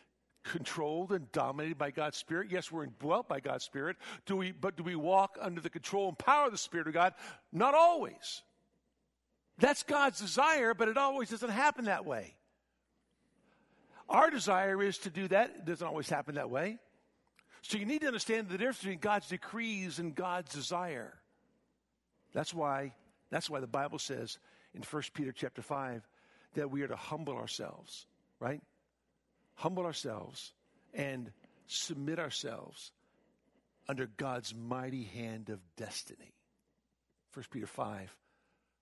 [SPEAKER 1] controlled and dominated by God's Spirit? Yes, we're indwelt by God's Spirit. Do we, but do we walk under the control and power of the Spirit of God? Not always. That's God's desire, but it always doesn't happen that way. Our desire is to do that. It doesn't always happen that way. So you need to understand the difference between God's decrees and God's desire. That's why that's why the Bible says in 1 Peter chapter 5 that we are to humble ourselves, right? Humble ourselves and submit ourselves under God's mighty hand of destiny. 1 Peter 5,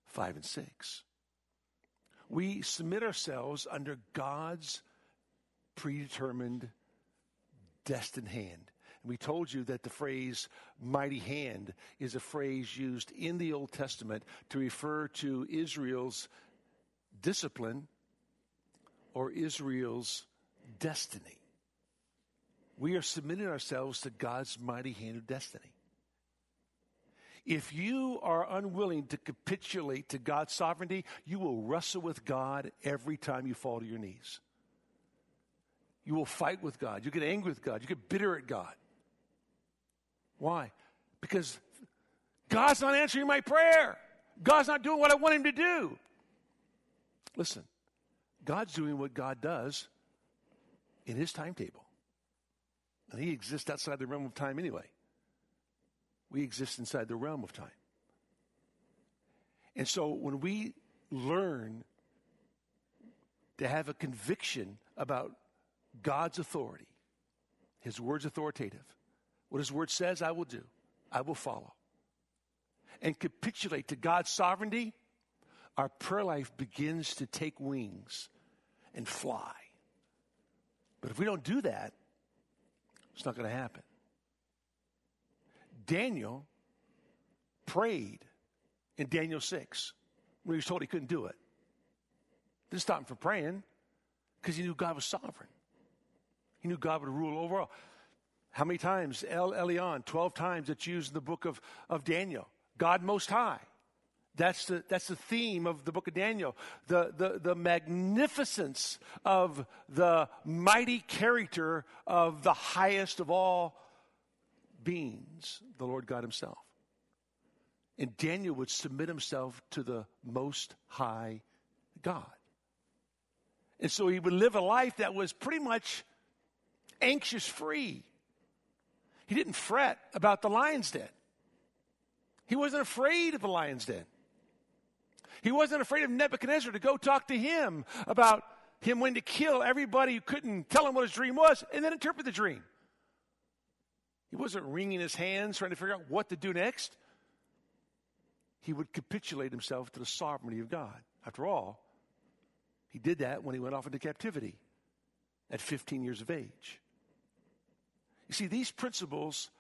[SPEAKER 1] 5 and 6. We submit ourselves under God's predetermined, destined hand. We told you that the phrase mighty hand is a phrase used in the Old Testament to refer to Israel's discipline or Israel's destiny. We are submitting ourselves to God's mighty hand of destiny. If you are unwilling to capitulate to God's sovereignty, you will wrestle with God every time you fall to your knees. You will fight with God. You get angry with God. You get bitter at God. Why? Because God's not answering my prayer. God's not doing what I want Him to do. Listen, God's doing what God does in His timetable. And He exists outside the realm of time anyway. We exist inside the realm of time. And so when we learn to have a conviction about God's authority, His word's authoritative, what His Word says, I will do. I will follow. And capitulate to God's sovereignty, our prayer life begins to take wings and fly. But if we don't do that, it's not going to happen. Daniel prayed in Daniel 6 when he was told he couldn't do it. Didn't stop him from praying because he knew God was sovereign. He knew God would rule over all. How many times? El Elyon, 12 times it's used in the book of, of Daniel. God Most High. That's the, that's the theme of the book of Daniel. The, the, the magnificence of the mighty character of the highest of all beings, the Lord God Himself. And Daniel would submit himself to the Most High God. And so he would live a life that was pretty much anxious free. He didn't fret about the lion's den. He wasn't afraid of the lion's den. He wasn't afraid of Nebuchadnezzar to go talk to him about him when to kill everybody who couldn't tell him what his dream was and then interpret the dream. He wasn't wringing his hands trying to figure out what to do next. He would capitulate himself to the sovereignty of God. After all, he did that when he went off into captivity at 15 years of age. You see, these principles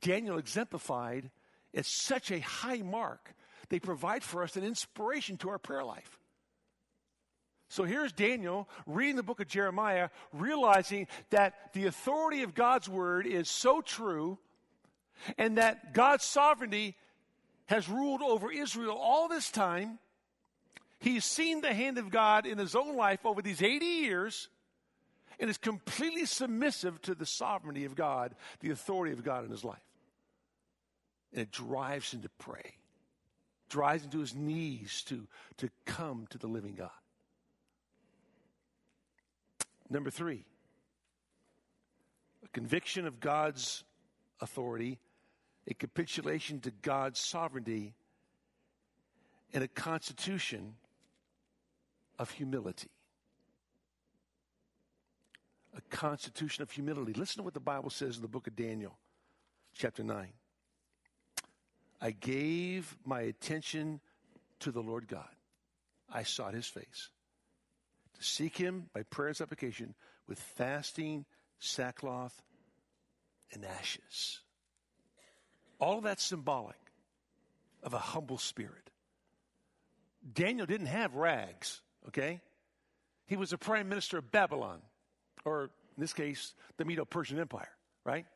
[SPEAKER 1] Daniel exemplified at such a high mark, they provide for us an inspiration to our prayer life. So here's Daniel reading the book of Jeremiah, realizing that the authority of God's word is so true and that God's sovereignty has ruled over Israel all this time. He's seen the hand of God in his own life over these 80 years and is completely submissive to the sovereignty of God, the authority of God in his life. And it drives him to pray, drives him to his knees to, to come to the living God. Number three, a conviction of God's authority, a capitulation to God's sovereignty, and a constitution of humility. A constitution of humility. Listen to what the Bible says in the book of Daniel, chapter 9. I gave my attention to the Lord God. I sought his face. To seek him by prayer and supplication with fasting, sackcloth, and ashes. All of that's symbolic of a humble spirit. Daniel didn't have rags, okay? He was a prime minister of Babylon, or in this case, the Medo Persian Empire, right?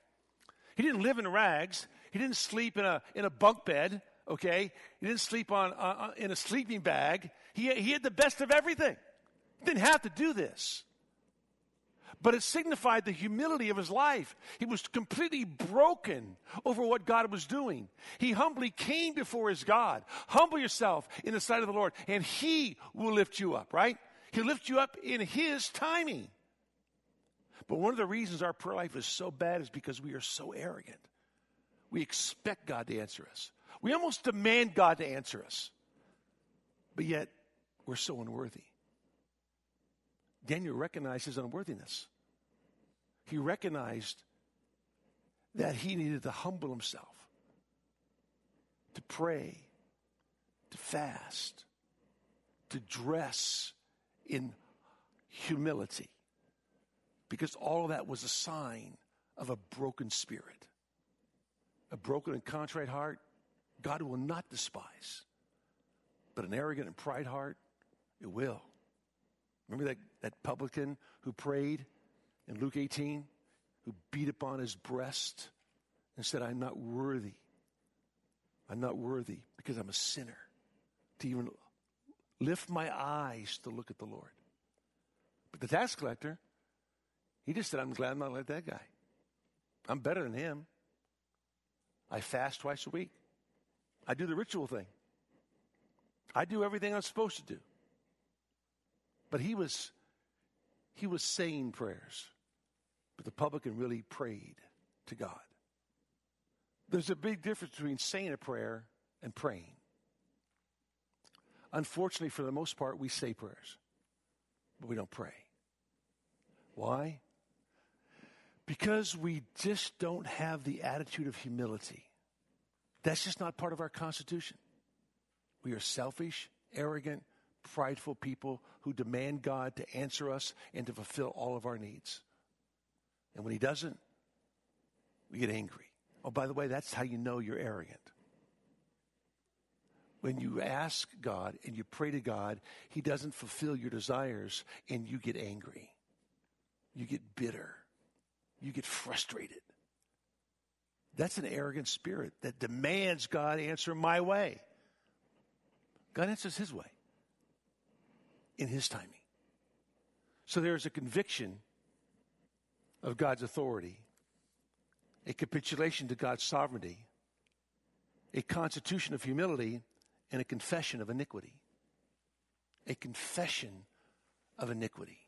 [SPEAKER 1] He didn't live in rags. He didn't sleep in a, in a bunk bed, okay? He didn't sleep on, uh, in a sleeping bag. He, he had the best of everything. He didn't have to do this. But it signified the humility of his life. He was completely broken over what God was doing. He humbly came before his God. Humble yourself in the sight of the Lord, and he will lift you up, right? He'll lift you up in his timing. But one of the reasons our prayer life is so bad is because we are so arrogant. We expect God to answer us. We almost demand God to answer us. But yet, we're so unworthy. Daniel recognized his unworthiness. He recognized that he needed to humble himself, to pray, to fast, to dress in humility because all of that was a sign of a broken spirit. A broken and contrite heart, God will not despise. But an arrogant and pride heart, it will. Remember that, that publican who prayed in Luke 18, who beat upon his breast and said, I'm not worthy. I'm not worthy because I'm a sinner to even lift my eyes to look at the Lord. But the tax collector, he just said, I'm glad I'm not like that guy. I'm better than him. I fast twice a week. I do the ritual thing. I do everything I'm supposed to do. But he was he was saying prayers. But the publican really prayed to God. There's a big difference between saying a prayer and praying. Unfortunately, for the most part, we say prayers, but we don't pray. Why? Because we just don't have the attitude of humility. That's just not part of our Constitution. We are selfish, arrogant, prideful people who demand God to answer us and to fulfill all of our needs. And when He doesn't, we get angry. Oh, by the way, that's how you know you're arrogant. When you ask God and you pray to God, He doesn't fulfill your desires and you get angry. You get bitter you get frustrated. That's an arrogant spirit that demands God answer my way. God answers his way in his timing. So there's a conviction of God's authority, a capitulation to God's sovereignty, a constitution of humility, and a confession of iniquity. A confession of iniquity.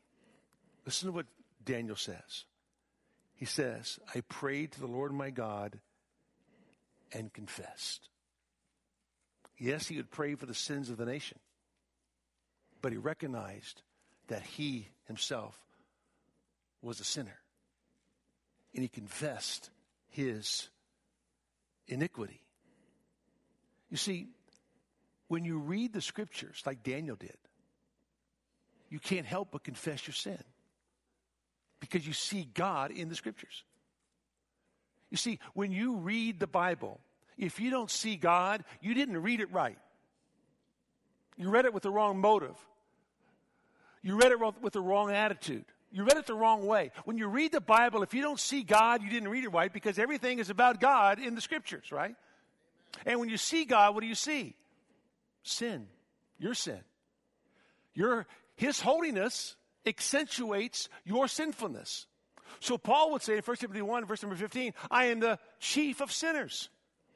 [SPEAKER 1] Listen to what Daniel says. He says, I prayed to the Lord my God and confessed. Yes, he would pray for the sins of the nation, but he recognized that he himself was a sinner. And he confessed his iniquity. You see, when you read the scriptures like Daniel did, you can't help but confess your sin. Because you see God in the scriptures. You see, when you read the Bible, if you don't see God, you didn't read it right. You read it with the wrong motive. You read it with the wrong attitude. You read it the wrong way. When you read the Bible, if you don't see God, you didn't read it right because everything is about God in the scriptures, right? And when you see God, what do you see? Sin. Your sin. Your, his holiness accentuates your sinfulness. So Paul would say in 1 Timothy 1, verse number 15, I am the chief of sinners.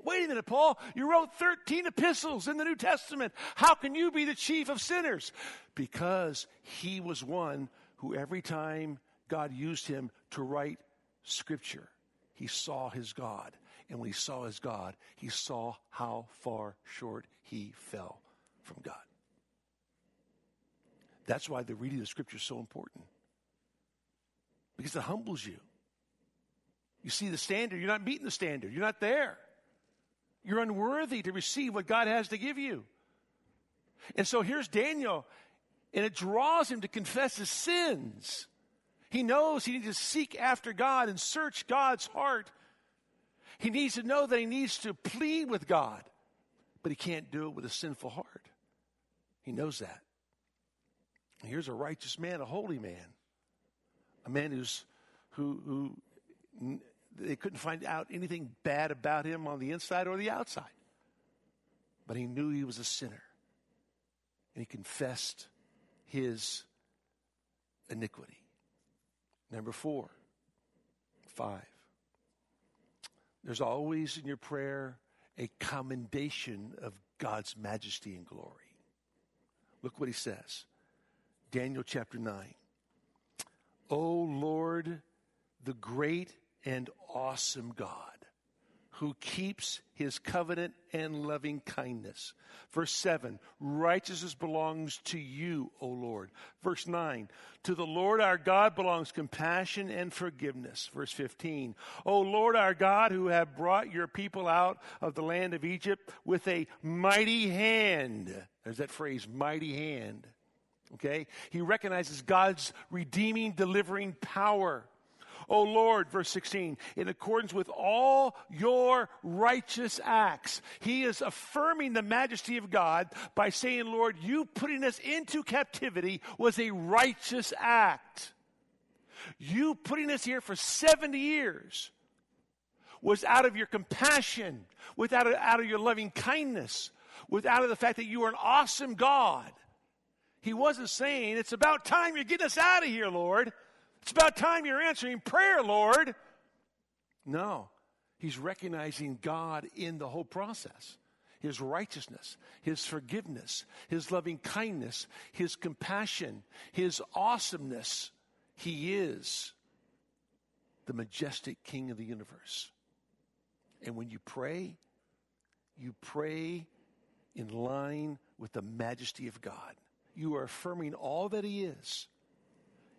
[SPEAKER 1] Wait a minute, Paul. You wrote 13 epistles in the New Testament. How can you be the chief of sinners? Because he was one who every time God used him to write scripture, he saw his God. And when he saw his God, he saw how far short he fell from God. That's why the reading of scripture is so important. Because it humbles you. You see the standard, you're not meeting the standard, you're not there. You're unworthy to receive what God has to give you. And so here's Daniel, and it draws him to confess his sins. He knows he needs to seek after God and search God's heart. He needs to know that he needs to plead with God, but he can't do it with a sinful heart. He knows that. Here's a righteous man, a holy man, a man who's who who they couldn't find out anything bad about him on the inside or the outside. But he knew he was a sinner. And he confessed his iniquity. Number four, five. There's always in your prayer a commendation of God's majesty and glory. Look what he says. Daniel chapter 9. O Lord, the great and awesome God who keeps his covenant and loving kindness. Verse 7, righteousness belongs to you, O Lord. Verse 9, to the Lord our God belongs compassion and forgiveness. Verse 15, O Lord our God who have brought your people out of the land of Egypt with a mighty hand. There's that phrase, mighty hand. Okay? He recognizes God's redeeming, delivering power. O Lord, verse 16, in accordance with all your righteous acts. He is affirming the majesty of God by saying, Lord, you putting us into captivity was a righteous act. You putting us here for 70 years was out of your compassion, without out of your loving kindness, without of the fact that you are an awesome God. He wasn't saying, It's about time you're getting us out of here, Lord. It's about time you're answering prayer, Lord. No, he's recognizing God in the whole process. His righteousness, His forgiveness, His loving kindness, His compassion, His awesomeness. He is the majestic King of the universe. And when you pray, you pray in line with the majesty of God. You are affirming all that He is.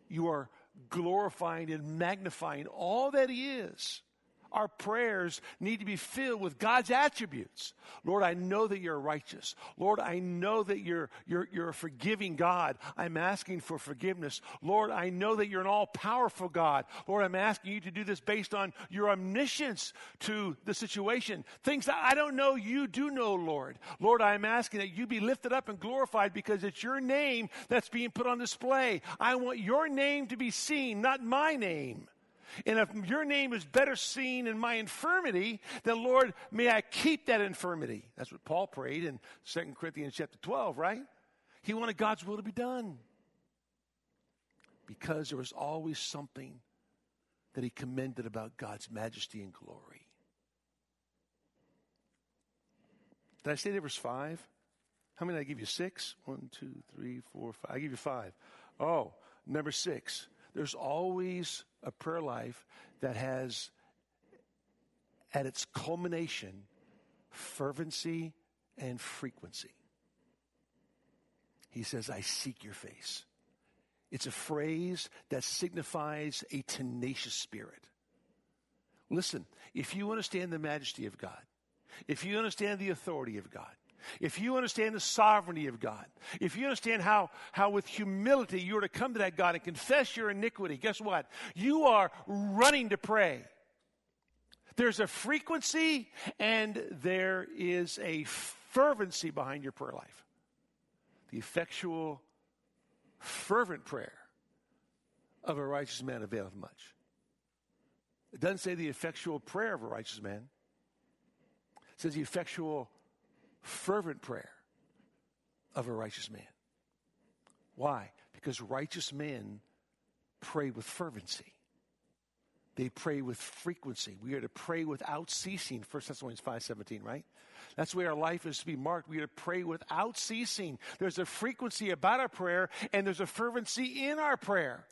[SPEAKER 1] You are glorifying and magnifying all that He is. Our prayers need to be filled with God's attributes. Lord, I know that you're righteous. Lord, I know that you're, you're, you're a forgiving God. I'm asking for forgiveness. Lord, I know that you're an all powerful God. Lord, I'm asking you to do this based on your omniscience to the situation. Things that I don't know, you do know, Lord. Lord, I'm asking that you be lifted up and glorified because it's your name that's being put on display. I want your name to be seen, not my name. And if your name is better seen in my infirmity, then Lord, may I keep that infirmity. That's what Paul prayed in 2 Corinthians chapter 12, right? He wanted God's will to be done. Because there was always something that he commended about God's majesty and glory. Did I say there was five? How many did I give you? Six? One, two, three, four, five. I give you five. Oh, number six. There's always a prayer life that has at its culmination fervency and frequency. He says, I seek your face. It's a phrase that signifies a tenacious spirit. Listen, if you understand the majesty of God, if you understand the authority of God, if you understand the sovereignty of God, if you understand how, how with humility you are to come to that God and confess your iniquity, guess what? You are running to pray. There's a frequency and there is a fervency behind your prayer life. The effectual, fervent prayer of a righteous man availeth much. It doesn't say the effectual prayer of a righteous man. It says the effectual, fervent prayer of a righteous man. Why? Because righteous men pray with fervency. They pray with frequency. We are to pray without ceasing. 1 Thessalonians 5.17, right? That's way our life is to be marked. We are to pray without ceasing. There's a frequency about our prayer, and there's a fervency in our prayer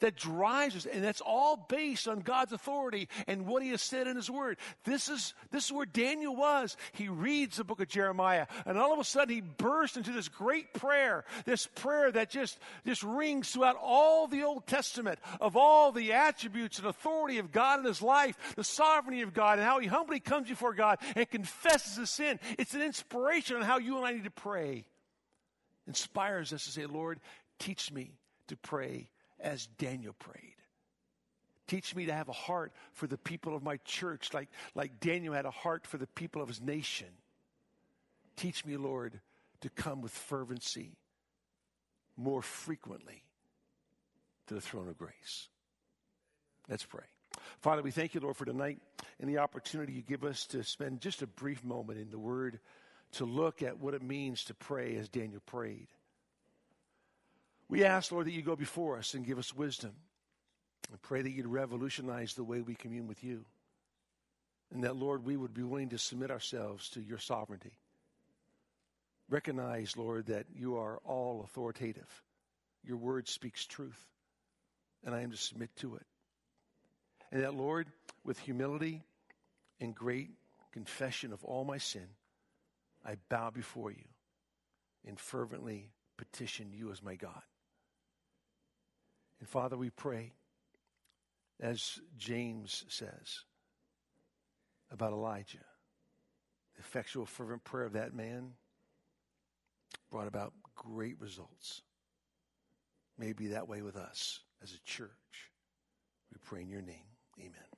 [SPEAKER 1] that drives us. And that's all based on God's authority and what he has said in his word. This is, this is where Daniel was. He reads the book of Jeremiah and all of a sudden he bursts into this great prayer, this prayer that just, just rings throughout all the Old Testament of all the attributes and authority of God in his life, the sovereignty of God and how he humbly comes before God and confesses his sin. It's an inspiration on how you and I need to pray. Inspires us to say, Lord, teach me to pray as Daniel prayed. Teach me to have a heart for the people of my church, like, like Daniel had a heart for the people of his nation. Teach me, Lord, to come with fervency more frequently to the throne of grace. Let's pray. Father, we thank you, Lord, for tonight and the opportunity you give us to spend just a brief moment in the Word to look at what it means to pray as Daniel prayed. We ask, Lord, that you go before us and give us wisdom. I pray that you'd revolutionize the way we commune with you. And that, Lord, we would be willing to submit ourselves to your sovereignty. Recognize, Lord, that you are all authoritative. Your word speaks truth, and I am to submit to it. And that, Lord, with humility and great confession of all my sin, I bow before you and fervently petition you as my God. And Father, we pray, as James says about Elijah, the effectual, fervent prayer of that man brought about great results. May be that way with us as a church. We pray in your name. Amen.